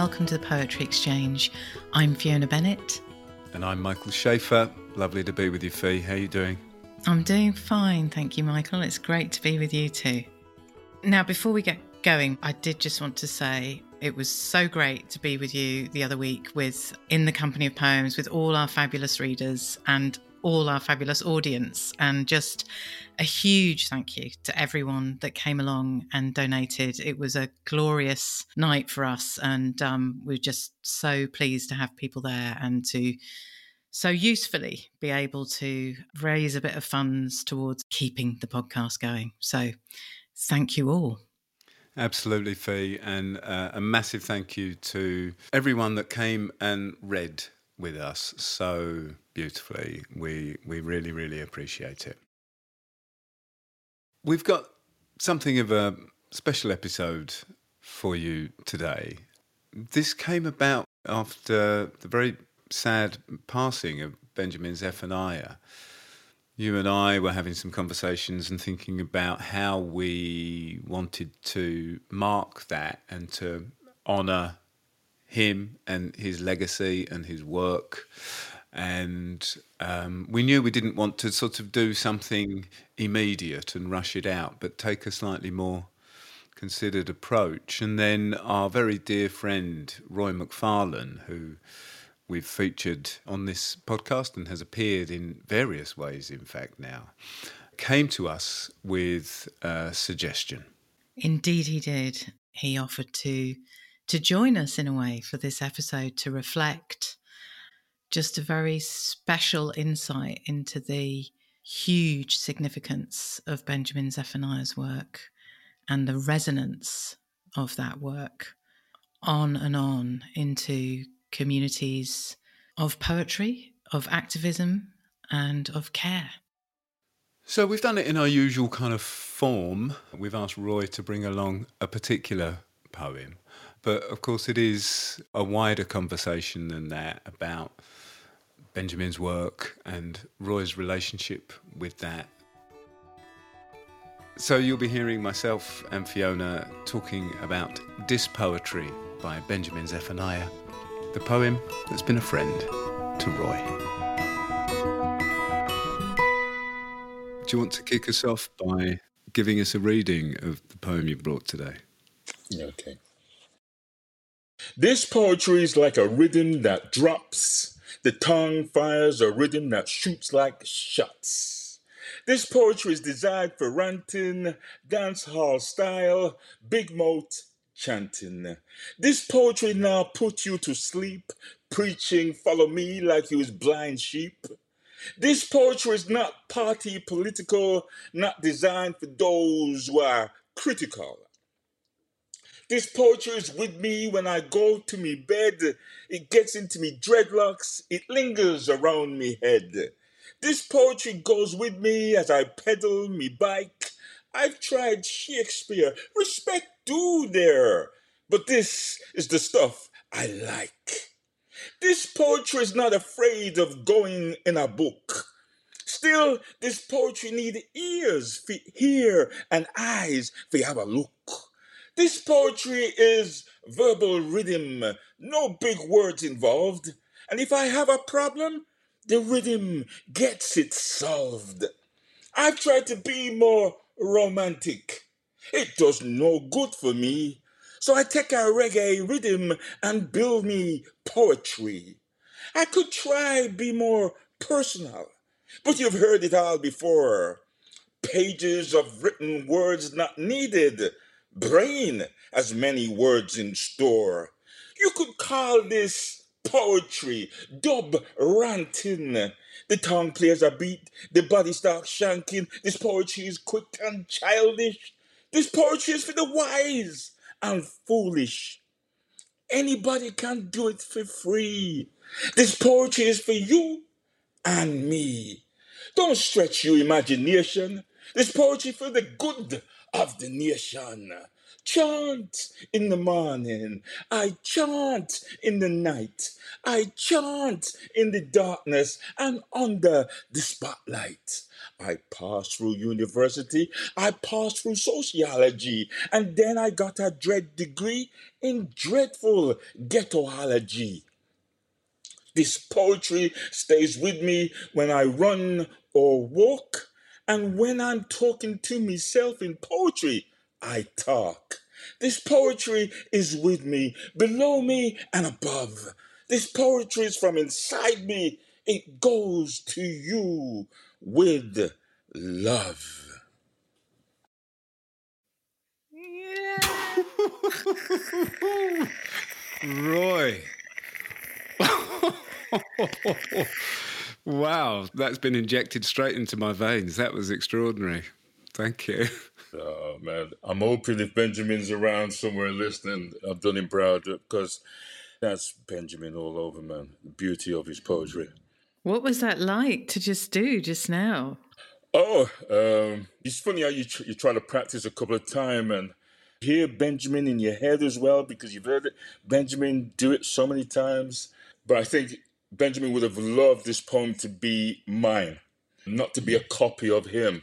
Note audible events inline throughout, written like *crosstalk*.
welcome to the Poetry Exchange. I'm Fiona Bennett. And I'm Michael Shaeffer. Lovely to be with you, Fee. How are you doing? I'm doing fine, thank you, Michael. It's great to be with you too. Now, before we get going, I did just want to say it was so great to be with you the other week with In the Company of Poems with all our fabulous readers and all our fabulous audience. And just a huge thank you to everyone that came along and donated. It was a glorious night for us. And um, we're just so pleased to have people there and to so usefully be able to raise a bit of funds towards keeping the podcast going. So thank you all. Absolutely, Fee. And uh, a massive thank you to everyone that came and read with us so beautifully. We, we really, really appreciate it. We've got something of a special episode for you today. This came about after the very sad passing of Benjamin Zephaniah you and I were having some conversations and thinking about how we wanted to mark that and to honour him and his legacy and his work. And um, we knew we didn't want to sort of do something immediate and rush it out, but take a slightly more considered approach. And then our very dear friend, Roy McFarlane, who we've featured on this podcast and has appeared in various ways, in fact, now, came to us with a suggestion. Indeed, he did. He offered to to join us in a way for this episode to reflect just a very special insight into the huge significance of Benjamin Zephaniah's work and the resonance of that work on and on into communities of poetry, of activism, and of care. So we've done it in our usual kind of form. We've asked Roy to bring along a particular poem. But of course, it is a wider conversation than that about Benjamin's work and Roy's relationship with that. So you'll be hearing myself and Fiona talking about Dis Poetry by Benjamin Zephaniah the poem that's been a friend to Roy. Do you want to kick us off by giving us a reading of the poem you brought today? Okay. This poetry is like a rhythm that drops. The tongue fires a rhythm that shoots like shots. This poetry is designed for ranting, dance hall style, big mouth, chanting. This poetry now put you to sleep, preaching, follow me like you was blind sheep. This poetry is not party political, not designed for those who are critical. This poetry is with me when I go to me bed. It gets into me dreadlocks. It lingers around me head. This poetry goes with me as I pedal me bike. I've tried Shakespeare. Respect due there. But this is the stuff I like. This poetry is not afraid of going in a book. Still, this poetry need ears for hear and eyes for have a look. This poetry is verbal rhythm, no big words involved. And if I have a problem, the rhythm gets it solved. I've tried to be more romantic. It does no good for me. So I take a reggae rhythm and build me poetry. I could try be more personal, but you've heard it all before. Pages of written words not needed. Brain has many words in store. You could call this poetry, dub ranting. The tongue plays a beat, the body starts skanking. This poetry is quick and childish. This poetry is for the wise and foolish. Anybody can do it for free. This poetry is for you and me. Don't stretch your imagination. This poetry for the good of the nation. chant in the morning. I chant in the night. I chant in the darkness and under the spotlight. I passed through university. I passed through sociology. And then I got a dread degree in dreadful ghettoology. This poetry stays with me when I run or walk. And when I'm talking to myself in poetry, I talk. This poetry is with me, below me, and above. This poetry is from inside me. It goes to you with love. Yeah. *laughs* Roy. *laughs* wow, that's been injected straight into my veins. That was extraordinary. Thank you. *laughs* Oh man, I'm hoping if Benjamin's around somewhere listening, I've done him proud because that's Benjamin all over, man. The beauty of his poetry. What was that like to just do just now? Oh, um, it's funny how you tr- you try to practice a couple of times and hear Benjamin in your head as well because you've heard it, Benjamin do it so many times. But I think Benjamin would have loved this poem to be mine, not to be a copy of him.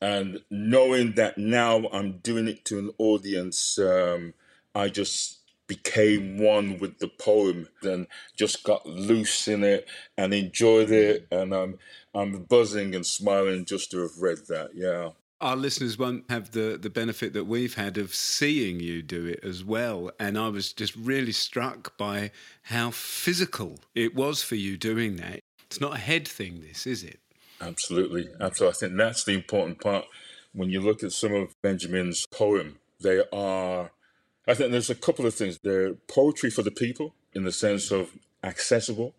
And knowing that now I'm doing it to an audience, um, I just became one with the poem and just got loose in it and enjoyed it. And I'm I'm buzzing and smiling just to have read that. Yeah. Our listeners won't have the, the benefit that we've had of seeing you do it as well. And I was just really struck by how physical it was for you doing that. It's not a head thing, this, is it? Absolutely, absolutely. I think that's the important part. When you look at some of Benjamin's poem, they are. I think there's a couple of things. They're poetry for the people in the sense of accessible.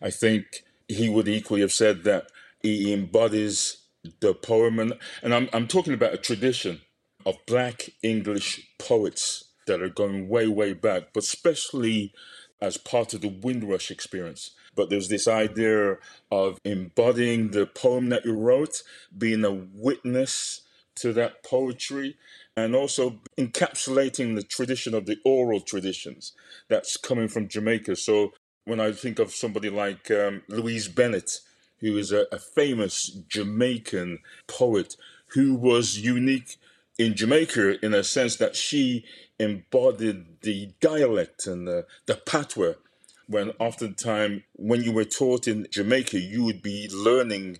I think he would equally have said that he embodies the poem, and, and I'm I'm talking about a tradition of Black English poets that are going way way back, but especially as part of the Windrush experience. But there's this idea of embodying the poem that you wrote, being a witness to that poetry, and also encapsulating the tradition of the oral traditions that's coming from Jamaica. So when I think of somebody like um, Louise Bennett, who is a, a famous Jamaican poet who was unique in Jamaica in a sense that she embodied the dialect and the, the patois. When oftentimes when you were taught in Jamaica, you would be learning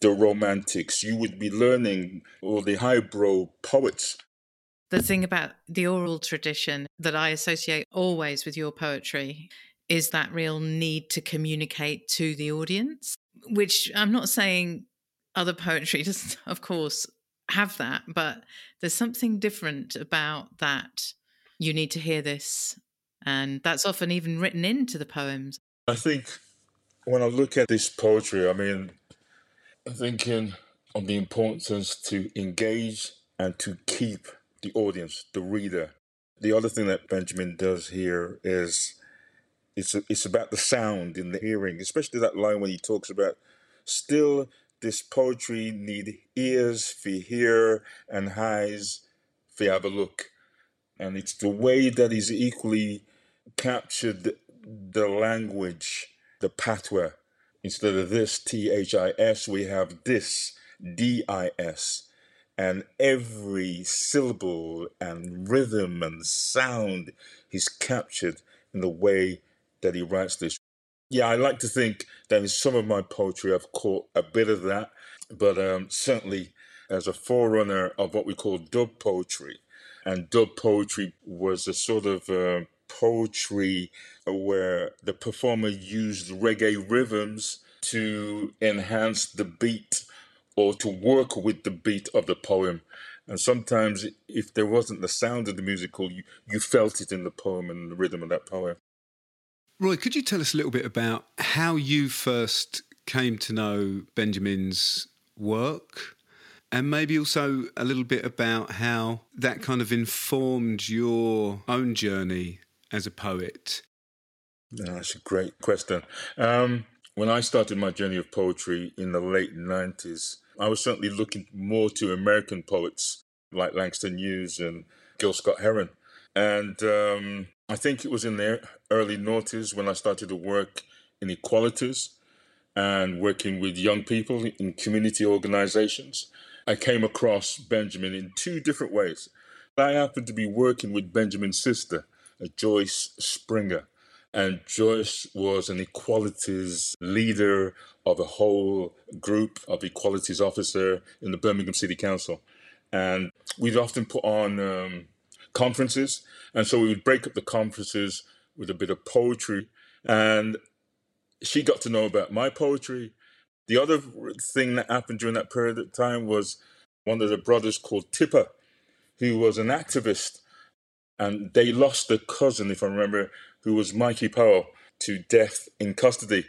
the romantics, you would be learning all the highbrow poets. The thing about the oral tradition that I associate always with your poetry is that real need to communicate to the audience, which I'm not saying other poetry *laughs* doesn't, of course, have that, but there's something different about that. You need to hear this and that's often even written into the poems. I think when I look at this poetry, I mean, I'm thinking on the importance to engage and to keep the audience, the reader. The other thing that Benjamin does here is it's it's about the sound in the hearing, especially that line when he talks about still this poetry need ears for hear and eyes for have a look. And it's the way that he's equally captured the language, the patois. Instead of this T H I S, we have this D I S. And every syllable and rhythm and sound is captured in the way that he writes this. Yeah, I like to think that in some of my poetry I've caught a bit of that, but um, certainly as a forerunner of what we call dub poetry. And dub poetry was a sort of uh, poetry where the performer used reggae rhythms to enhance the beat or to work with the beat of the poem. And sometimes, if there wasn't the sound of the musical, you, you felt it in the poem and the rhythm of that poem. Roy, could you tell us a little bit about how you first came to know Benjamin's work? And maybe also a little bit about how that kind of informed your own journey as a poet? that's a great question. Um, when I started my journey of poetry in the late 90s, I was certainly looking more to American poets like Langston Hughes and Gil Scott Heron. And um, I think it was in the early noughties when I started to work in equalities and working with young people in community organizations. I came across Benjamin in two different ways. I happened to be working with Benjamin's sister, Joyce Springer. And Joyce was an equalities leader of a whole group of equalities officer in the Birmingham City Council. And we'd often put on um, conferences. And so we would break up the conferences with a bit of poetry. And she got to know about my poetry. The other thing that happened during that period of time was one of the brothers called Tippa, who was an activist. And they lost a cousin, if I remember, who was Mikey Powell, to death in custody.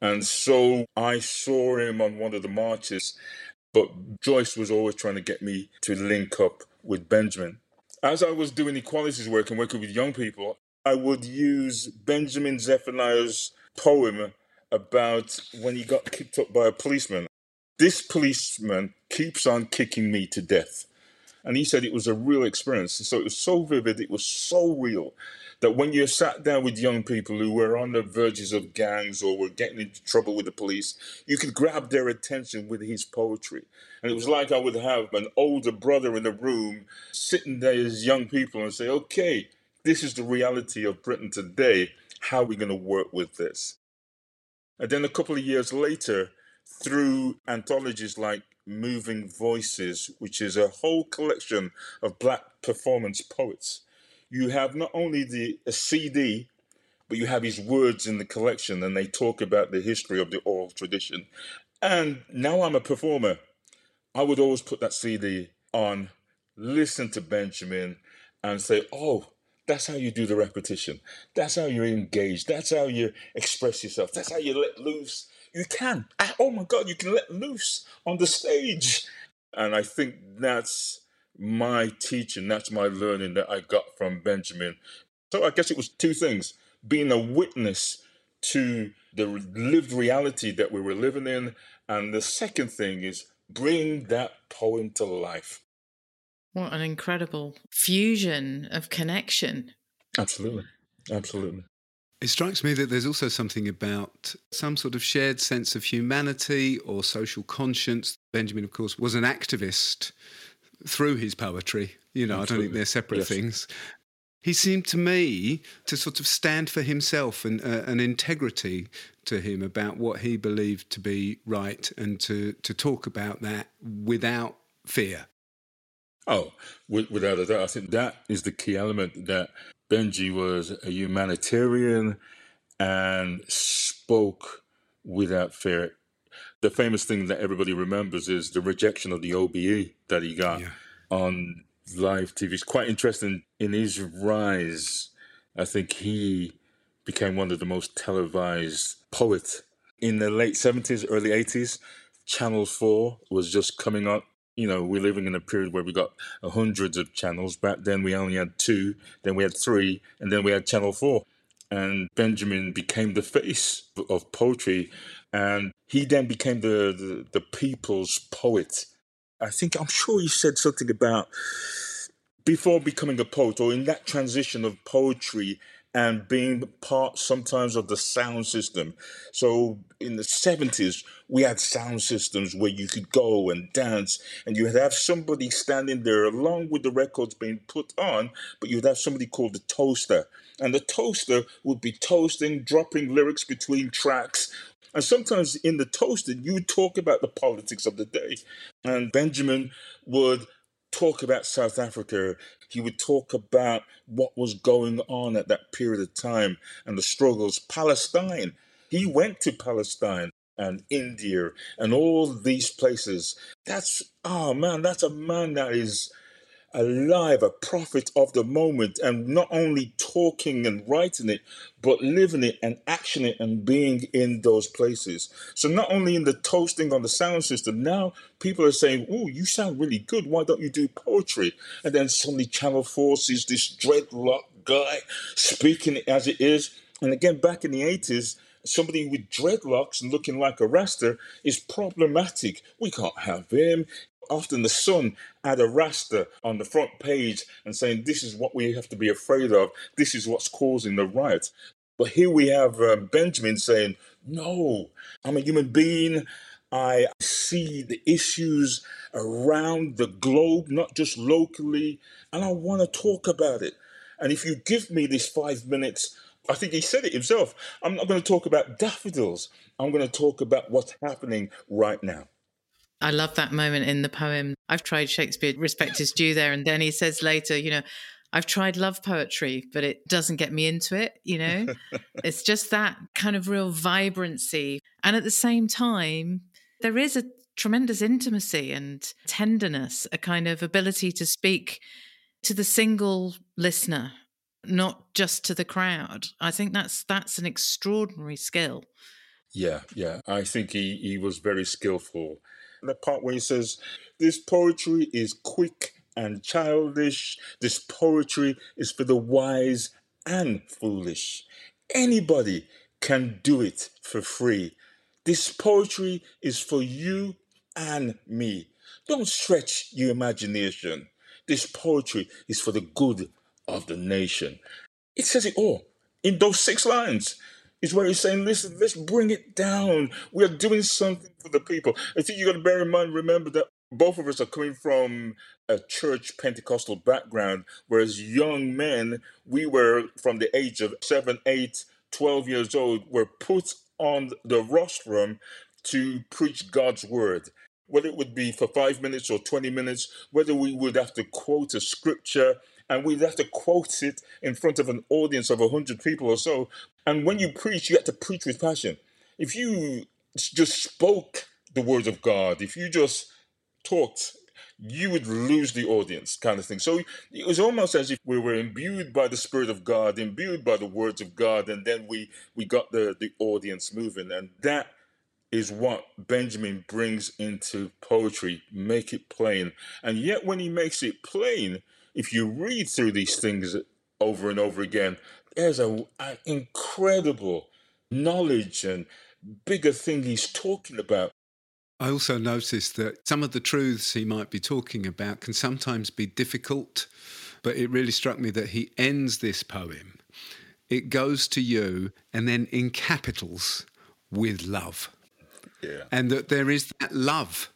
And so I saw him on one of the marches, but Joyce was always trying to get me to link up with Benjamin. As I was doing equalities work and working with young people, I would use Benjamin Zephaniah's poem about when he got kicked up by a policeman. This policeman keeps on kicking me to death. And he said it was a real experience. So it was so vivid, it was so real that when you sat down with young people who were on the verges of gangs or were getting into trouble with the police, you could grab their attention with his poetry. And it was like I would have an older brother in the room sitting there as young people and say, okay, this is the reality of Britain today. How are we going to work with this? And then a couple of years later, through anthologies like Moving Voices, which is a whole collection of black performance poets, you have not only the CD, but you have his words in the collection, and they talk about the history of the oral tradition. And now I'm a performer. I would always put that CD on, listen to Benjamin, and say, "Oh, that's how you do the repetition. That's how you engage. That's how you express yourself. That's how you let loose. You can. Ah, oh my God, you can let loose on the stage." And I think that's my teaching, that's my learning that I got from Benjamin. So I guess it was two things being a witness to the lived reality that we were living in. And the second thing is bring that poem to life. What an incredible fusion of connection. Absolutely. Absolutely. It strikes me that there's also something about some sort of shared sense of humanity or social conscience. Benjamin, of course, was an activist through his poetry. You know, Absolutely. I don't think they're separate yes. things. He seemed to me to sort of stand for himself and uh, an integrity to him about what he believed to be right and to, to talk about that without fear. Oh, without a doubt. I think that is the key element that Benji was a humanitarian and spoke without fear the famous thing that everybody remembers is the rejection of the OBE that he got yeah. on live TV. It's quite interesting. In his rise, I think he became one of the most televised poets. In the late 70s, early 80s, Channel 4 was just coming up. You know, we're living in a period where we got uh, hundreds of channels. Back then, we only had two, then we had three, and then we had Channel 4 and Benjamin became the face of poetry, and he then became the, the, the people's poet. I think I'm sure he said something about before becoming a poet, or in that transition of poetry and being part sometimes of the sound system. So in the 70s, we had sound systems where you could go and dance, and you'd have somebody standing there along with the records being put on, but you'd have somebody called the toaster. And the toaster would be toasting, dropping lyrics between tracks. And sometimes in the toaster, you would talk about the politics of the day. And Benjamin would talk about South Africa. He would talk about what was going on at that period of time and the struggles. Palestine. He went to Palestine and India and all these places. That's, oh man, that's a man that is alive, a prophet of the moment, and not only talking and writing it, but living it and actioning it and being in those places. So not only in the toasting on the sound system, now people are saying, "Oh, you sound really good. Why don't you do poetry?" And then suddenly Channel Four sees this dreadlock guy speaking as it is. And again, back in the eighties somebody with dreadlocks and looking like a rasta is problematic. We can't have him. Often the Sun had a Rasta on the front page and saying, This is what we have to be afraid of. This is what's causing the riots. But here we have uh, Benjamin saying, No, I'm a human being. I see the issues around the globe, not just locally, and I want to talk about it. And if you give me this five minutes, I think he said it himself. I'm not going to talk about daffodils. I'm going to talk about what's happening right now. I love that moment in the poem. I've tried Shakespeare, respect is due there. And then he says later, you know, I've tried love poetry, but it doesn't get me into it, you know? *laughs* it's just that kind of real vibrancy. And at the same time, there is a tremendous intimacy and tenderness, a kind of ability to speak to the single listener, not just to the crowd. I think that's that's an extraordinary skill. Yeah, yeah. I think he, he was very skillful. The part where he says, This poetry is quick and childish. This poetry is for the wise and foolish. Anybody can do it for free. This poetry is for you and me. Don't stretch your imagination. This poetry is for the good of the nation. It says it all in those six lines. Is where he's saying, listen, let's bring it down. We are doing something for the people. I think you got to bear in mind, remember that both of us are coming from a church Pentecostal background, whereas young men, we were from the age of seven, eight, 12 years old, were put on the rostrum to preach God's word whether it would be for five minutes or 20 minutes, whether we would have to quote a scripture and we'd have to quote it in front of an audience of 100 people or so. And when you preach, you have to preach with passion. If you just spoke the words of God, if you just talked, you would lose the audience, kind of thing. So it was almost as if we were imbued by the Spirit of God, imbued by the words of God, and then we we got the the audience moving, and that is what Benjamin brings into poetry. Make it plain. And yet, when he makes it plain, if you read through these things over and over again, there's an incredible knowledge and bigger thing he's talking about. I also noticed that some of the truths he might be talking about can sometimes be difficult, but it really struck me that he ends this poem. It goes to you, and then in capitals, with love. Yeah. And that there is that love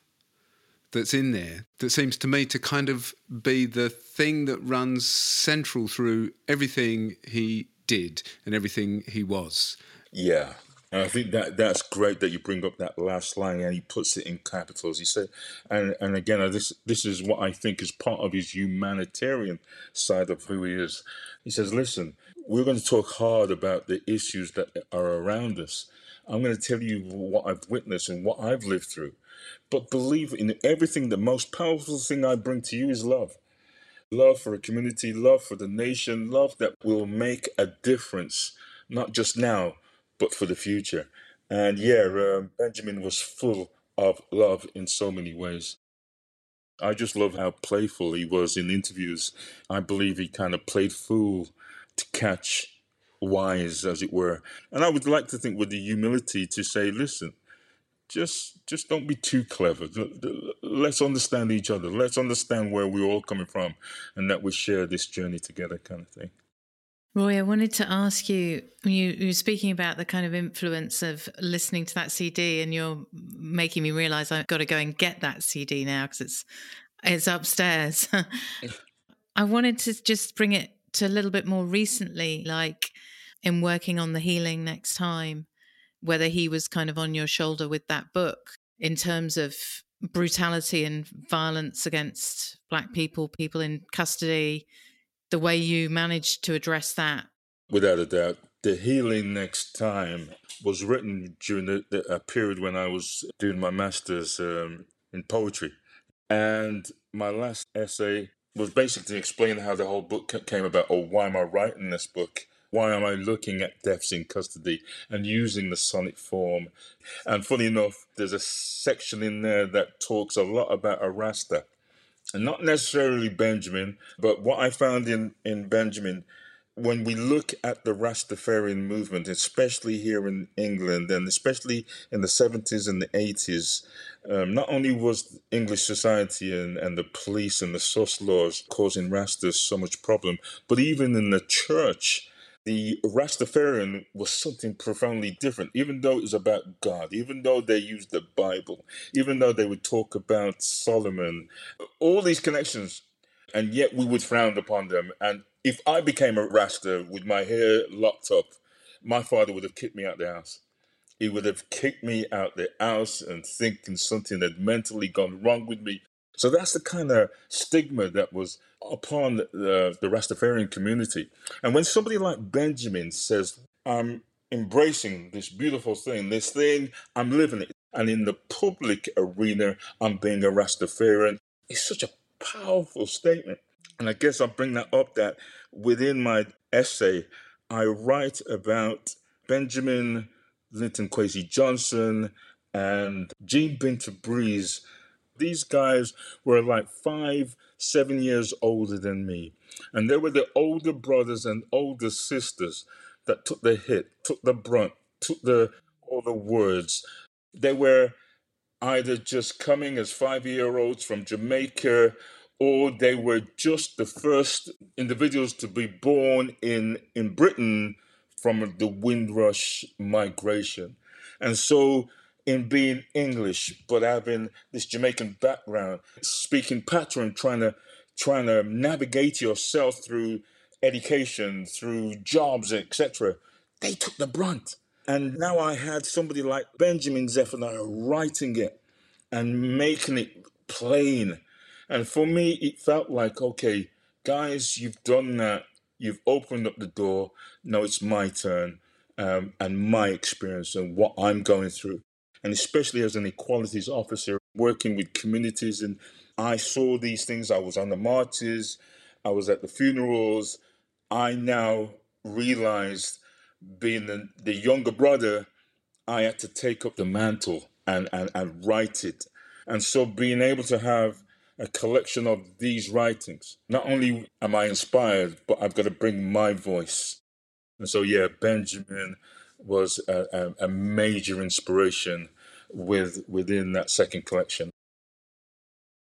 that's in there that seems to me to kind of be the thing that runs central through everything he did and everything he was. Yeah. And I think that that's great that you bring up that last line and he puts it in capitals. He said, and and again, this this is what I think is part of his humanitarian side of who he is. He says, "Listen, we're going to talk hard about the issues that are around us, I'm going to tell you what I've witnessed and what I've lived through. But believe in everything, the most powerful thing I bring to you is love. Love for a community, love for the nation, love that will make a difference, not just now, but for the future. And yeah, uh, Benjamin was full of love in so many ways. I just love how playful he was in interviews. I believe he kind of played fool to catch wise, as it were. And I would like to think with the humility to say, listen, just just don't be too clever. Let's understand each other. Let's understand where we're all coming from, and that we share this journey together, kind of thing. Roy, I wanted to ask you, you, you were speaking about the kind of influence of listening to that CD, and you're making me realize I've got to go and get that CD now because it's it's upstairs. *laughs* I wanted to just bring it to a little bit more recently, like in working on the healing next time, whether he was kind of on your shoulder with that book in terms of brutality and violence against black people, people in custody, the way you managed to address that. Without a doubt. The healing next time was written during the, the, a period when I was doing my master's um, in poetry. And my last essay was basically explaining how the whole book came about, or why am I writing this book? Why am I looking at deaths in custody and using the sonnet form? And funny enough, there's a section in there that talks a lot about a Rasta. And not necessarily Benjamin, but what I found in, in Benjamin when we look at the Rastafarian movement, especially here in England and especially in the 70s and the 80s, um, not only was English society and, and the police and the sus laws causing Rastas so much problem, but even in the church, the Rastafarian was something profoundly different, even though it was about God, even though they used the Bible, even though they would talk about Solomon, all these connections, and yet we would frown upon them. And if I became a Rasta with my hair locked up, my father would have kicked me out the house. He would have kicked me out the house and thinking something had mentally gone wrong with me. So that's the kind of stigma that was upon the, the Rastafarian community. And when somebody like Benjamin says, I'm embracing this beautiful thing, this thing, I'm living it, and in the public arena, I'm being a Rastafarian, it's such a powerful statement. And I guess I'll bring that up that within my essay, I write about Benjamin Linton Kwesi Johnson and Jean Binta Breeze. These guys were like five, seven years older than me. And they were the older brothers and older sisters that took the hit, took the brunt, took the all the words. They were either just coming as five year olds from Jamaica or they were just the first individuals to be born in, in Britain from the Windrush migration. And so, in being English, but having this Jamaican background, speaking Patois, trying to trying to navigate yourself through education, through jobs, etc., they took the brunt. And now I had somebody like Benjamin Zephaniah writing it and making it plain. And for me, it felt like, okay, guys, you've done that. You've opened up the door. Now it's my turn um, and my experience and what I'm going through. And especially as an equalities officer, working with communities, and I saw these things. I was on the marches, I was at the funerals. I now realized, being the, the younger brother, I had to take up the mantle and, and, and write it. And so being able to have a collection of these writings, not only am I inspired, but I've got to bring my voice. And so, yeah, Benjamin was a, a, a major inspiration with within that second collection.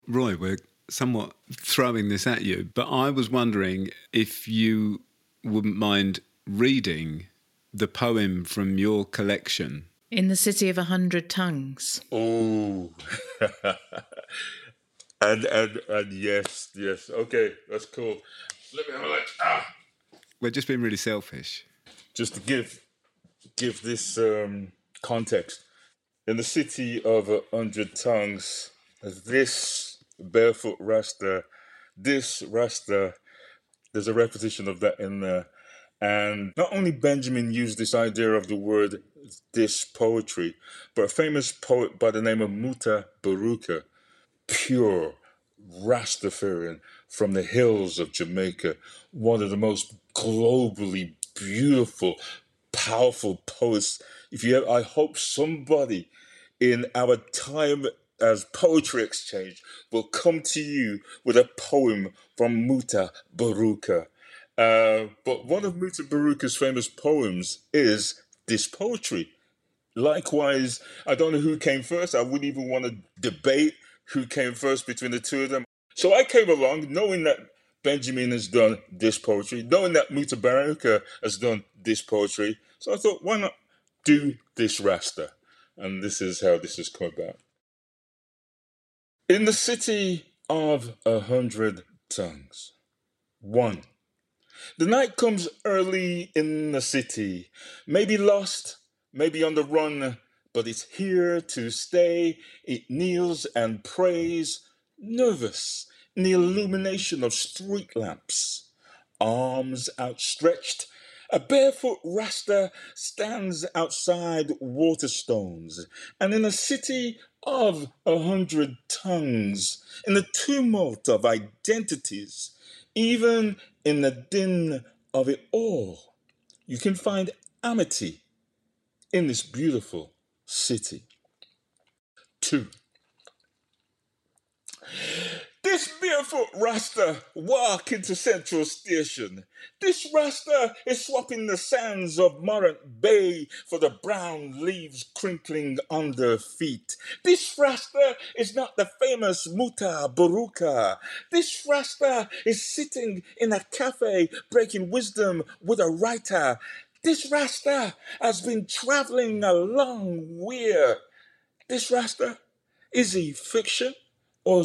Roy, we're somewhat throwing this at you, but I was wondering if you wouldn't mind reading the poem from your collection. In the City of a Hundred Tongues. Oh, *laughs* and, and and yes, yes. Okay, that's cool. Let me have a look. Ah. We're just being really selfish. Just to give give this um, context, in the city of a hundred tongues, this barefoot rasta, this rasta, there's a repetition of that in there. And not only Benjamin used this idea of the word this poetry, but a famous poet by the name of Muta Baruka, pure Rastafarian from the hills of Jamaica, one of the most globally beautiful, powerful poets. If you have, I hope somebody in our time as poetry exchange will come to you with a poem from Muta Baruka. Uh, but one of Mutabaruka's famous poems is this poetry. Likewise, I don't know who came first. I wouldn't even want to debate who came first between the two of them. So I came along knowing that Benjamin has done this poetry, knowing that Mutabaruka has done this poetry. So I thought, why not do this Rasta? And this is how this has come about. In the city of a hundred tongues, one. The night comes early in the city, maybe lost, maybe on the run, but it's here to stay. It kneels and prays, nervous in the illumination of street lamps, arms outstretched. A barefoot Rasta stands outside Waterstones, and in a city of a hundred tongues, in the tumult of identities, even in the din of it all, you can find amity in this beautiful city. Two. This barefoot Rasta walk into Central Station. This Rasta is swapping the sands of Morant Bay for the brown leaves crinkling under feet. This Rasta is not the famous Mutabaruka. This Rasta is sitting in a cafe breaking wisdom with a writer. This Rasta has been traveling a long way. This Rasta, is he fiction?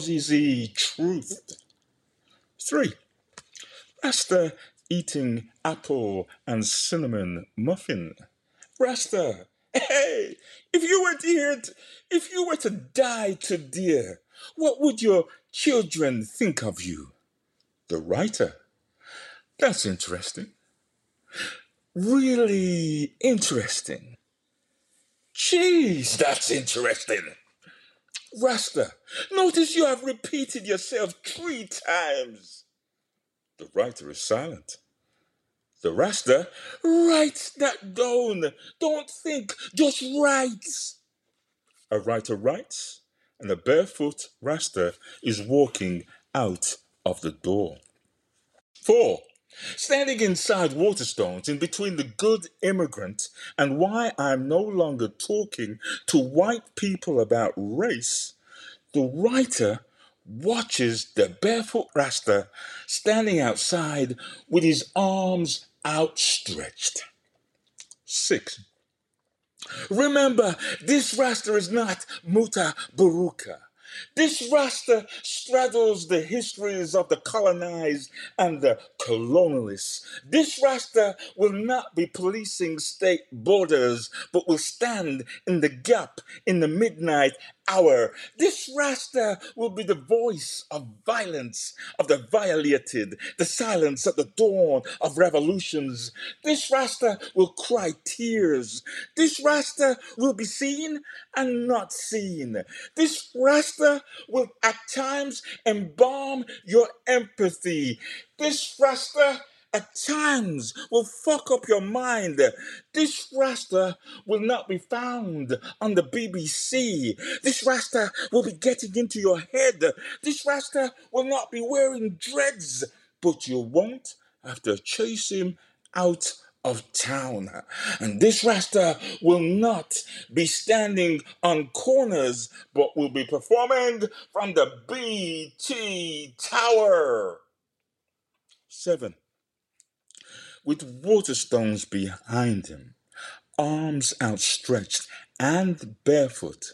Is truth? Three, Rasta eating apple and cinnamon muffin. Rasta, hey, if you were to hear if you were to die today, what would your children think of you? The writer. That's interesting. Really interesting. Jeez, that's interesting. Rasta, notice you have repeated yourself three times. The writer is silent. The Rasta writes that down. Don't think, just writes. A writer writes, and a barefoot Rasta is walking out of the door. Four. Standing inside Waterstones, in between the good immigrant and why I'm no longer talking to white people about race, the writer watches the barefoot Rasta standing outside with his arms outstretched. Six. Remember, this Rasta is not Muta Baruka. This Rasta straddles the histories of the colonized and the colonialists. This Rasta will not be policing state borders, but will stand in the gap in the midnight hour. This Rasta will be the voice of violence, of the violated, the silence at the dawn of revolutions. This Rasta will cry tears. This Rasta will be seen and not seen. This Rasta will at times embalm your empathy. This Rasta at times will fuck up your mind. This Rasta will not be found on the BBC. This Rasta will be getting into your head. This Rasta will not be wearing dreads, but you won't have to chase him out of town. And this Rasta will not be standing on corners, but will be performing from the BT Tower. Seven with Waterstones behind him, arms outstretched and barefoot.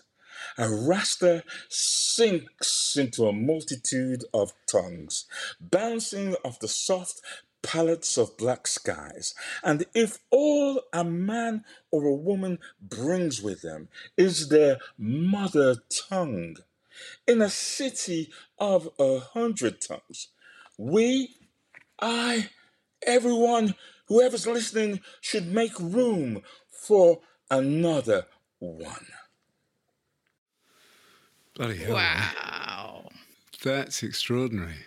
A Rasta sinks into a multitude of tongues, bouncing off the soft palettes of black skies. And if all a man or a woman brings with them is their mother tongue, in a city of a hundred tongues, we, I, Everyone, whoever's listening, should make room for another one. Bloody hell. Wow. That's extraordinary.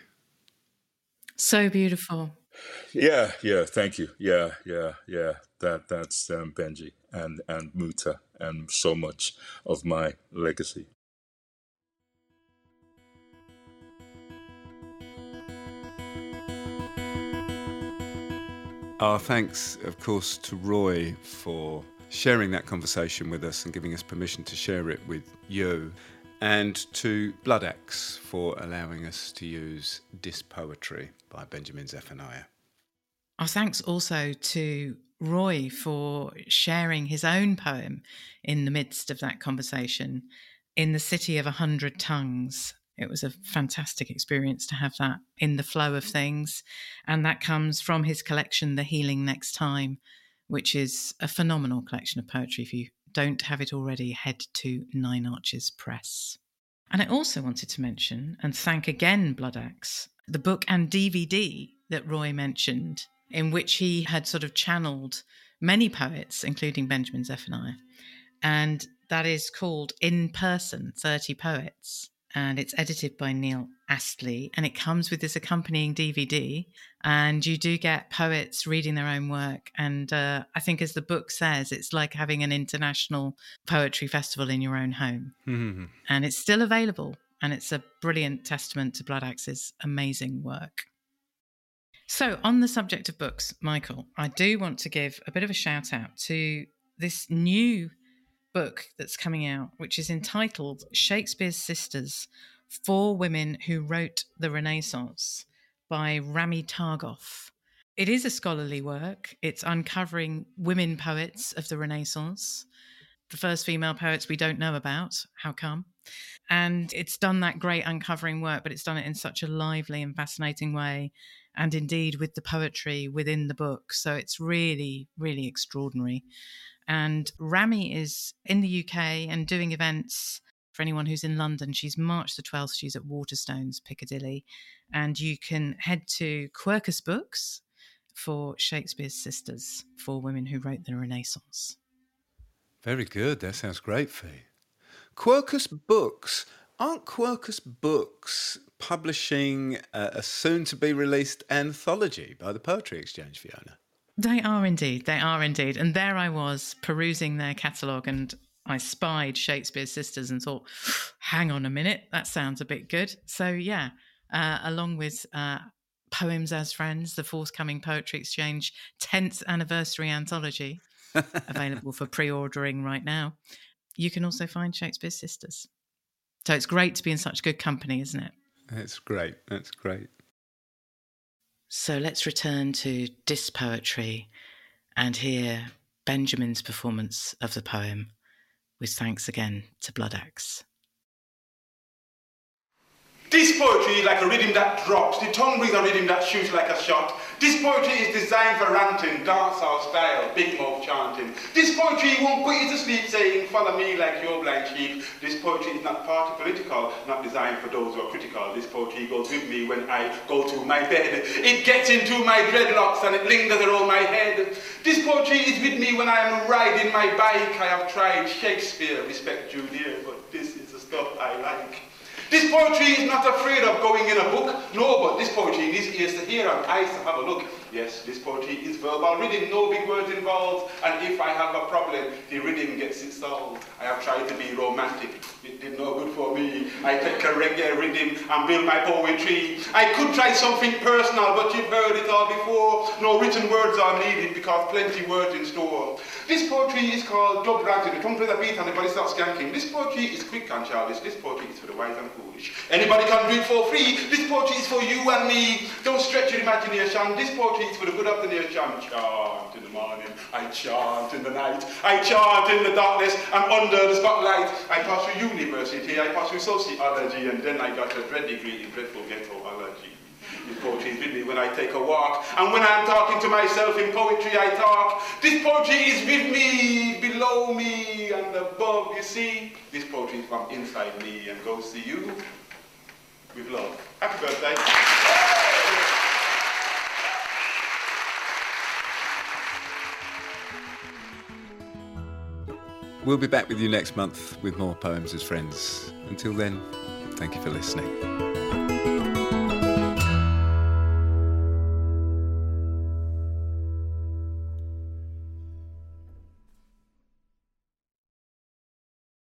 So beautiful. Yeah, yeah, thank you. Yeah, yeah, yeah. That that's um, Benji and and Muta and so much of my legacy. Our thanks, of course, to Roy for sharing that conversation with us and giving us permission to share it with you, and to Bloodaxe for allowing us to use Dis Poetry by Benjamin Zephaniah. Our thanks also to Roy for sharing his own poem in the midst of that conversation in the city of a hundred tongues it was a fantastic experience to have that in the flow of things. And that comes from his collection, The Healing Next Time, which is a phenomenal collection of poetry. If you don't have it already, head to Nine Arches Press. And I also wanted to mention and thank again Bloodaxe, the book and DVD that Roy mentioned, in which he had sort of channeled many poets, including Benjamin Zephaniah. And that is called In Person 30 Poets and it's edited by Neil Astley and it comes with this accompanying DVD and you do get poets reading their own work and uh, I think as the book says it's like having an international poetry festival in your own home Mm-hmm. and it's still available and it's a brilliant testament to Bloodaxe's amazing work. So, on the subject of books, Michael, I do want to give a bit of a shout out to this new book that's coming out, which is entitled Shakespeare's Sisters Four Women Who Wrote the Renaissance by Ramie Targoff. It is a scholarly work. It's uncovering women poets of the Renaissance, the first female poets we don't know about. How come? And it's done that great uncovering work, but it's done it in such a lively and fascinating way. And indeed, with the poetry within the book. So it's really, really extraordinary. And Ramie is in the UK and doing events for anyone who's in London. She's March the 12th. She's at Waterstones, Piccadilly. And you can head to Quercus Books for Shakespeare's Sisters, for women who wrote the Renaissance. Very good. That sounds great, Fee. Quercus Books. Aren't Quercus Books publishing a soon to be released anthology by the Poetry Exchange, Fiona? They are indeed. They are indeed. And there I was perusing their catalogue and I spied Shakespeare's Sisters and thought, hang on a minute, that sounds a bit good. So, yeah, uh, along with uh, Poems as Friends, the forthcoming Poetry Exchange 10th anniversary anthology, *laughs* available for pre ordering right now. You can also find Shakespeare's Sisters. So it's great to be in such good company, isn't it? That's great. That's great. So let's return to Dis Poetry and hear Benjamin's performance of the poem, with thanks again to Bloodaxe. This poetry is like a rhythm that drops. The tongue brings a rhythm that shoots like a shot. This poetry is designed for ranting, dancehall style, big mouth chanting. This poetry won't put you to sleep saying, follow me like your blind sheep. This poetry is not party political, not designed for those who are critical. This poetry goes with me when I go to my bed. It gets into my dreadlocks and it lingers around my head. This poetry is with me when I am riding my bike. I have tried Shakespeare, respect Julia, but this is the stuff I like. This poetry is not afraid of going in a book. No, but this poetry needs ears to hear and eyes to have a look. Yes, this poetry is verbal reading, no big words involved. And if I have a problem, the rhythm gets it solved. I have tried to be romantic. It did no good for me. I take a reggae rhythm and build my poetry. I could try something personal, but you've heard it all before. No written words are needed because plenty words in store. This poetry is called dub ranting. The plays a beat and the body starts skanking. This poetry is quick and childish. This poetry is for the wise and foolish. Anybody can do it for free. This poetry is for you and me. Don't stretch your imagination. This poetry is for the good of the nation. Chant in the morning. I chant in the night. I chant in the darkness and under the spotlight. I pass through university. I through sociology and then I got a dread degree in dreadful ghettology. This poetry is with me when I take a walk. And when I'm talking to myself in poetry, I talk. This poetry is with me, below me, and above. You see, this poetry is from inside me and goes to you with love. Happy birthday. We'll be back with you next month with more Poems as Friends. Until then, thank you for listening.